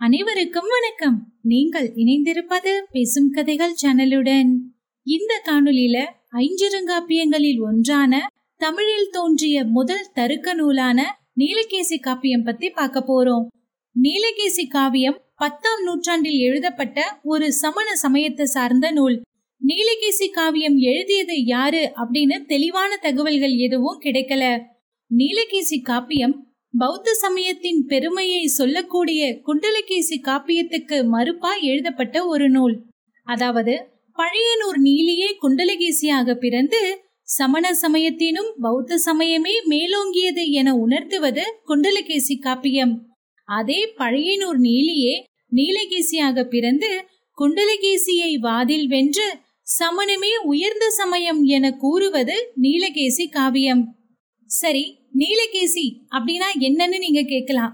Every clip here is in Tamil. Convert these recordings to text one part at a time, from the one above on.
அனைவருக்கும் வணக்கம். நீங்கள் இணைந்திருப்பது பேசும் கதைகள் சேனலுடன். இந்த காணொலியில ஐஞ்சிறுங்காப்பியங்களில் ஒன்றான தமிழில் தோன்றிய முதல் தருக்க நூலான நீலகேசி காப்பியம் பத்தி பார்க்க போறோம். நீலகேசி காவியம் பத்தாம் நூற்றாண்டில் எழுதப்பட்ட ஒரு சமண சமயத்தை சார்ந்த நூல். நீலகேசி காவியம் எழுதியது யாரு அப்படின்னு தெளிவான தகவல்கள் எதுவும் கிடைக்கல. நீலகேசி காப்பியம் பௌத்த சமயத்தின் பெருமையை சொல்லக்கூடிய குண்டலகேசி காப்பியத்துக்கு மறுப்பா எழுதப்பட்ட ஒரு நூல். அதாவது பழையனூர் நீலியே குண்டலகேசியாக பிறந்து சமண சமயத்தினும் பௌத்த சமயமே மேலோங்கியது என உணர்த்துவது குண்டலகேசி காப்பியம். அதே பழையனூர் நீலியே நீலகேசியாக பிறந்து குண்டலகேசியை வாதில் வென்று சமணமே உயர்ந்த சமயம் என கூறுவது நீலகேசி காவியம். சரி நீலகேசி அப்படின்னா என்னன்னு நீங்க கேட்கலாம்.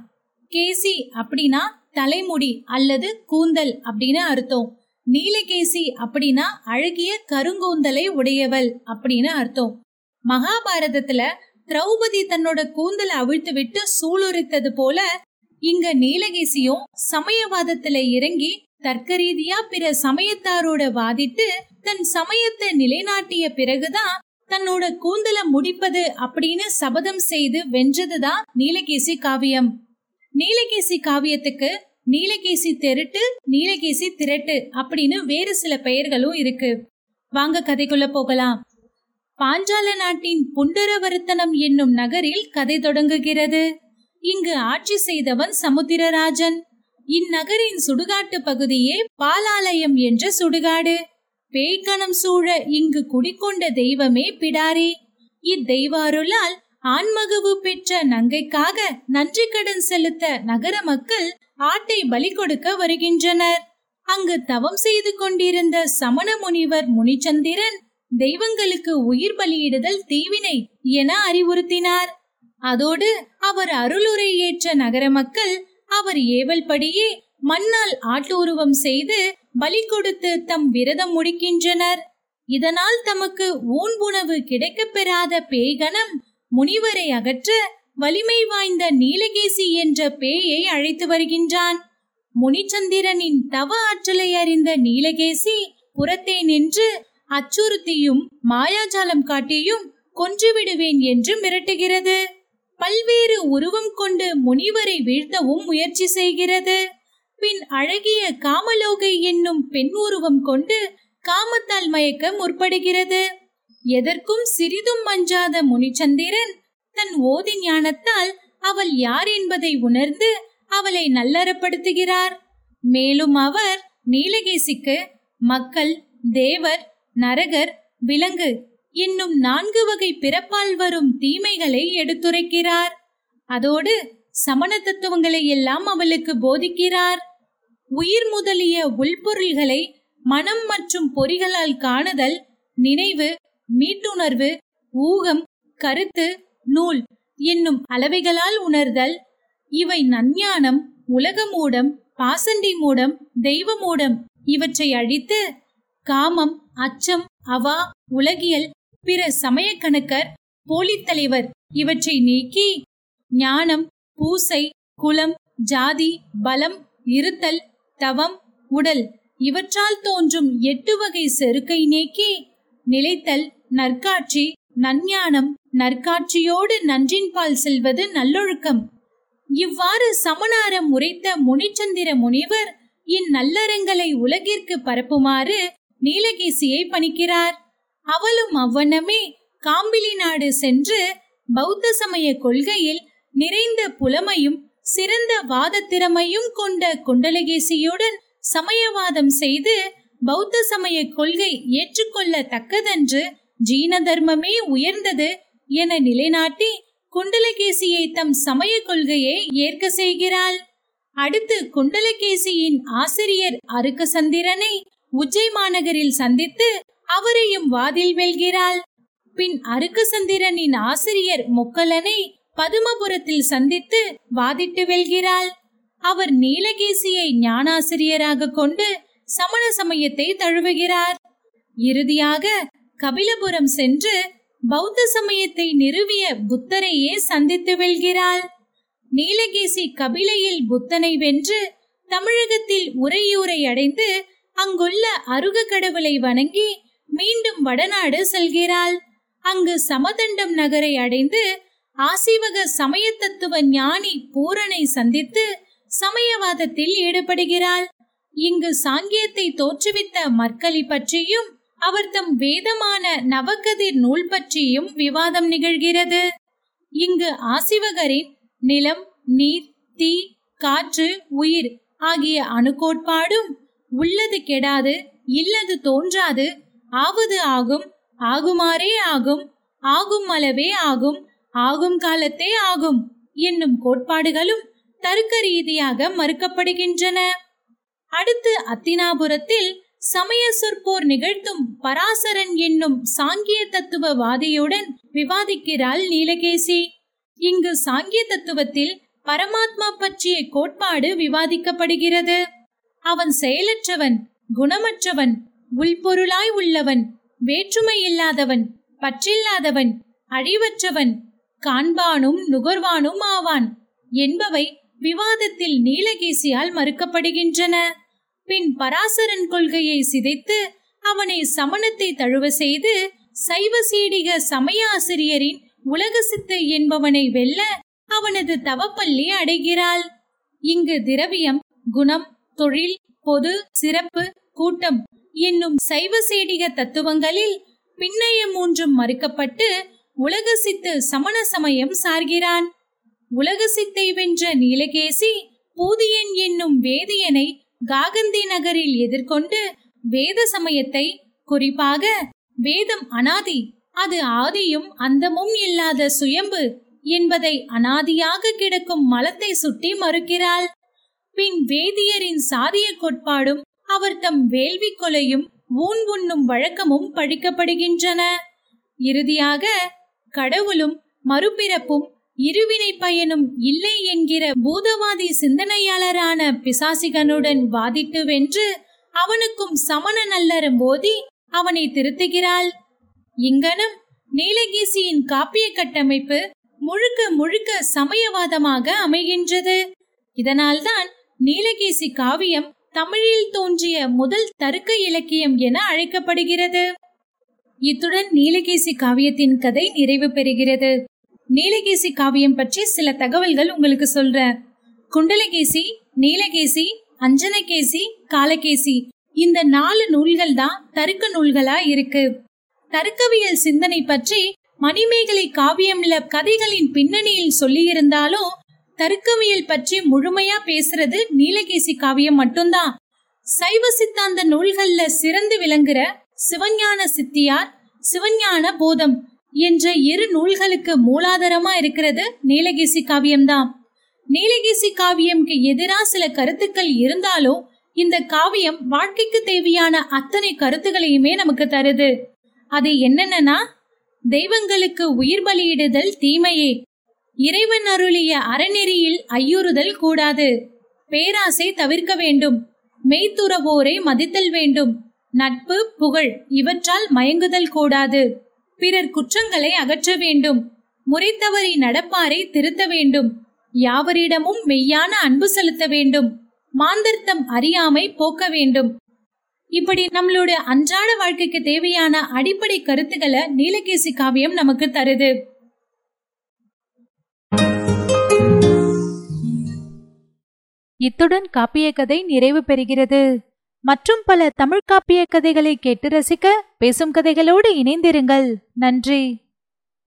கேசி அப்படின்னா தலைமுடி அல்லது கூந்தல் அப்படின்னு அர்த்தம். நீலகேசி அப்படின்னா அழகிய கருங்கூந்தலை உடையவள் அப்படின்னு அர்த்தம். மகாபாரதத்துல திரௌபதி தன்னோட கூந்தலை அவிழ்த்து விட்டு சூளுரித்தது போல இங்க நீலகேசியும் சமயவாதத்துல இறங்கி தர்க்க ரீதியா பிற சமயத்தாரோட வாதிட்டு தன் சமயத்தை நிலைநாட்டிய பிறகுதான் தன்னோட கூந்தல முடிப்பது அப்படின்னு சபதம் செய்து வென்றதுதான் நீலகேசி காவியம். நீலகேசி காவியத்துக்கு நீலகேசி தெருட்டு நீலகேசி திரட்டு அப்படின்னு வேறு சில பெயர்களும் இருக்கு. வாங்க கதைக்குள்ள போகலாம். பாஞ்சால நாட்டின் புண்டரவர்த்தனம் என்னும் நகரில் கதை தொடங்குகிறது. இங்கு ஆட்சி செய்தவன் சமுத்திரராஜன். இந்நகரின் சுடுகாட்டு பகுதியே பாலாலயம் என்ற சுடுகாடு. பேய்கணம் சூழ இங்கு குடிக்கொண்ட தெய்வமே பிடாரி. இத்தெய்வாருளால் ஆன்மகவு பெற்ற நங்கைக்காக நன்றி கடன் செலுத்த நகர மக்கள் ஆட்டை பலி கொடுக்க வருகின்றனர். அங்கு தவம் செய்து கொண்டிருந்த சமண முனிவர் முனிச்சந்திரன் தெய்வங்களுக்கு உயிர் பலியிடுதல் தீவினை என அறிவுறுத்தினார். அதோடு அவர் அருளுரை ஏற்ற நகர மக்கள் அவர் ஏவல்படியே மண்ணால் ஆட்டுருவம் செய்து பலி கொடுத்து தம் விரதம் முடிக்கின்றனர். இதனால் தமக்கு ஊன்புணவு கிடைக்கப் பெறாத பேய்கணம் முனிவரை அகற்ற வலிமை வாய்ந்த நீலகேசி என்ற பேயை அழைத்து வருகின்றான். முனிச்சந்திரனின் தவ ஆற்றலை அறிந்த நீலகேசி புறத்தே நின்று அச்சுறுத்தியும் மாயாஜாலம் காட்டியும் கொன்றுவிடுவேன் என்று மிரட்டுகிறது. பல்வேறு உருவம் கொண்டு முனிவரை வீழ்த்தவும் முயற்சி செய்கிறது. பின் அழகிய காமலோகை என்னும் பெண் உருவம் கொண்டு காமத்தால் மயக்க முற்படுகிறது. எதற்கும் சிறிதும் மஞ்சாத முனிச்சந்திரன் தன் ஓதி ஞானத்தால் அவள் யார் என்பதை உணர்ந்து அவளை நல்லறப்படுத்துகிறார். மேலும் அவர் நீலகேசிக்கு மக்கள் தேவர் நரகர் விலங்கு என்னும் நான்கு வகை பிறப்பால் வரும் தீமைகளை எடுத்துரைக்கிறார். அதோடு சமண தத்துவங்களை எல்லாம் அவளுக்கு போதிக்கிறார். உயிர் முதலிய உள்பொருள்களை மனம் மற்றும் பொறிகளால் காணுதல் நினைவு மீட்டுணர்வு ஊகம் கருத்து நூல் என்னும் அளவைகளால் உணர்தல். இவை நஞ்ஞானம் உலக மூடம் பாசண்டி மூடம் தெய்வ மூடம் இவற்றை அழித்து காமம் அச்சம் அவா உலகியல் பிற சமய கணக்கர் போலித்தலைவர் இவற்றை நீக்கி ஞானம் பூசை குலம் ஜாதி பலம் இருத்தல் தவம் உடல் இவற்றால் தோன்றும் எட்டு வகை செருக்கை நீக்கி நிலைத்தல் நற்காட்சி நஞ்ஞானம் நற்காட்சியோடு நன்றின்பால் செல்வது நல்லொழுக்கம். இவ்வாறு சமணாரம் உரைத்த முனிச்சந்திர முனிவர் இந்நல்லறங்களை உலகிற்கு பரப்புமாறு நீலகேசியை பணிக்கிறார். அவளும் அவ்வண்ணமே காம்பிலி நாடு சென்று பௌத்த சமய கொள்கையில் நிறைந்த புலமையும் சிறந்த வாதத்திறமையும் கொண்ட குண்டலகேசியுடன் சமயவாதம் செய்து பௌத்த சமய கொள்கை ஏற்றுக்கொள்ளத்தக்கதன்று ஜீன தர்மமே உயர்ந்தது என நிலைநாட்டி குண்டலகேசியை தம் சமய கொள்கையை ஏற்க செய்கிறாள். அடுத்து குண்டலகேசியின் ஆசிரியர் அருக்கசந்திரனை உஜ்ஜை மாநகரில் சந்தித்து அவரையும் வாதில் வெல்கிறாள். பின் அருக்கசந்திரனின் ஆசிரியர் முக்கலனை பதுமபுரத்தில் சந்தித்து வாதிட்டு வெல்கிறாள். அவர் நீலகேசியை ஞானாசிரியராக கொண்டு சமண சமயத்தை தழுவுகிறார். இறுதியாக கபிலபுரம் சென்று பௌத்த சமயத்தை நிறுவிய புத்தரையே சந்தித்து வெல்கிறாள். நீலகேசி கபிலையில் புத்தனை வென்று தமிழகத்தில் உரையூரை அடைந்து அங்குள்ள அருக கடவுளை வணங்கி மீண்டும் வடநாடு செல்கிறாள். அங்கு சமதண்டம் நகரை அடைந்து ஆசீவக சமய தத்துவ ஞானி பூரனை சந்தித்து சமயவாதத்தில் ஈடுபடுகிறாள். இங்கு சாங்கியத்தை தோற்றுவித்த மற்களி பற்றியும் அவர் தம் வேதமான நவகதிர் நூல் பற்றியும் விவாதம் நிகழ்கிறது. இங்கு ஆசிவகரின் நிலம் நீர் தீ காற்று உயிர் ஆகிய அணுக்கோட்பாடும் உள்ளது கெடாது இல்லது தோன்றாது ஆவது ஆகும் ஆகுமாறே ஆகும் ஆகும் அளவே ஆகும் ஆகும் காலத்தே ஆகும். என்னும் கோட்பாடுகளும் தருக்க ரீதியாக மறுக்கப்படுகின்றன. அடுத்து அத்தினாபுரத்தில் சமய சொற்போர் நிகழ்த்தும் பராசரன் என்னும் சாங்கிய தத்துவவாதியுடன் விவாதிக்கிறாள் நீலகேசி. இங்கு சாங்கிய தத்துவத்தில் பரமாத்மா பற்றிய கோட்பாடு விவாதிக்கப்படுகிறது. அவன் செயலற்றவன் குணமற்றவன் உள்பொருளாய் உள்ளவன் வேற்றுமை இல்லாதவன் பற்றில்லாதவன் அழிவற்றவன் காண்பானும் நுகர்வானும் ஆவான். என்பவை விவாதத்தில் நீலகேசியால் மறுக்கப்படுகின்றன. பின் பராசரன் கொள்கையை சிதைத்து அவனை சமணத்தை தழுவ செய்து சைவ சீடிக சமய ஆசிரியரின் உலக சித்தை என்பவனை வெல்ல அவனது தவப்பள்ளி அடைகிறாள். இங்கு திரவியம் குணம் தொழில் பொது சிறப்பு கூட்டம் என்னும் சைவ சேடிக தத்துவங்களில் பின்னைய மூன்றும் மறுக்கப்பட்டு உலக சித்து சமண சமயம் சார்கிறான். உலக சித்தை வென்ற நீலகேசி பூதியன் என்னும் வேதியனை காகந்தி நகரில் எதிர்கொண்டு வேத சமயத்தை குறிப்பாக வேதம் அனாதி அது ஆதியும் அந்தமும் இல்லாத சுயம்பு என்பதை அனாதியாக கிடக்கும் மலத்தை சுட்டி மறுக்கிறாள். பின் வேதியரின் சாதிய கோட்பாடும் அவர் தம் வேள்வி கொலையும் ஊன் உண்ணும் வழக்கமும் பழிக்கப்படுகின்றன. இறுதியாக கடவுளும் மறுபிறப்பும் இருவினை பயனும் இல்லை என்கிற பூதவாதி சிந்தனையாளரான பிசாசிகனுடன் வாதிட்டு வென்று அவனுக்கும் சமண நல்லறம் போதி அவனை திருத்துகிறாள். இங்கனம் நீலகேசியின் காப்பிய கட்டமைப்பு முழுக்க முழுக்க சமயவாதமாக அமைகின்றது. இதனால்தான் நீலகேசி காவியம் தமிழில் தோன்றிய முதல் தருக்க இலக்கியம் என அழைக்கப்படுகிறது. இத்துடன் நீலகேசி காவியத்தின் கதை நிறைவு பெறுகிறது. நீலகேசி காவியம் பற்றி சில தகவல்கள் உங்களுக்கு சொல்றேன் குண்டலகேசி நீலகேசி அஞ்சனகேசி காலகேசி இந்த நாலு நூல்கள் தான் தருக்க நூல்களா இருக்கு. தருக்கவியல் சிந்தனை பற்றி மணிமேகலை காவியம்ல கதைகளின் பின்னணியில் சொல்லியிருந்தாலும் தருக்கவியல் பற்றி முழுமையா பேசுறது நீலகேசி காவியம் மட்டும்தான். சைவ சித்தாந்த நூல்கள்ல சிறந்து விளங்குற சிவஞான சித்தியார் சிவஞான போதம் என்ற இரு நூல்களுக்கு மூலாதாரமா இருக்கிறது நீலகேசி காவியம்தான். நீலகேசி காவியம்க்கு எதிரா சில கருத்துக்கள் இருந்தாலும் இந்த காவியம் வாழ்க்கைக்கு தேவையான அத்தனை கருத்துகளையுமே நமக்கு தருது. அது என்னென்னனா தெய்வங்களுக்கு உயிர் பலியிடுதல் தீமையே. இறைவன் அருளிய அறநெறியில் ஐயுறுதல் கூடாது. பேராசை தவிர்க்க வேண்டும். மெய்த்துறவோரை மதித்தல் வேண்டும். நட்பு புகழ் இவற்றால் மயங்குதல் கூடாது. பிறர் குற்றங்களை அகற்ற வேண்டும். முறைத்தவறி நடப்பாரை திருத்த வேண்டும். யாவரிடமும் மெய்யான அன்பு செலுத்த வேண்டும். மாந்தர்த்தம் அறியாமை போக்க வேண்டும். இப்படி நம்மளோட அன்றாட வாழ்க்கைக்கு தேவையான அடிப்படை கருத்துக்களை நீலகேசி காவியம் நமக்கு தருது. இத்துடன் காப்பிய கதை நிறைவு பெறுகிறது. மற்றும் பல தமிழ் காப்பிய கதைகளை கேட்டு ரசிக்க பேசும் கதைகளோடு இணைந்திருங்கள். நன்றி.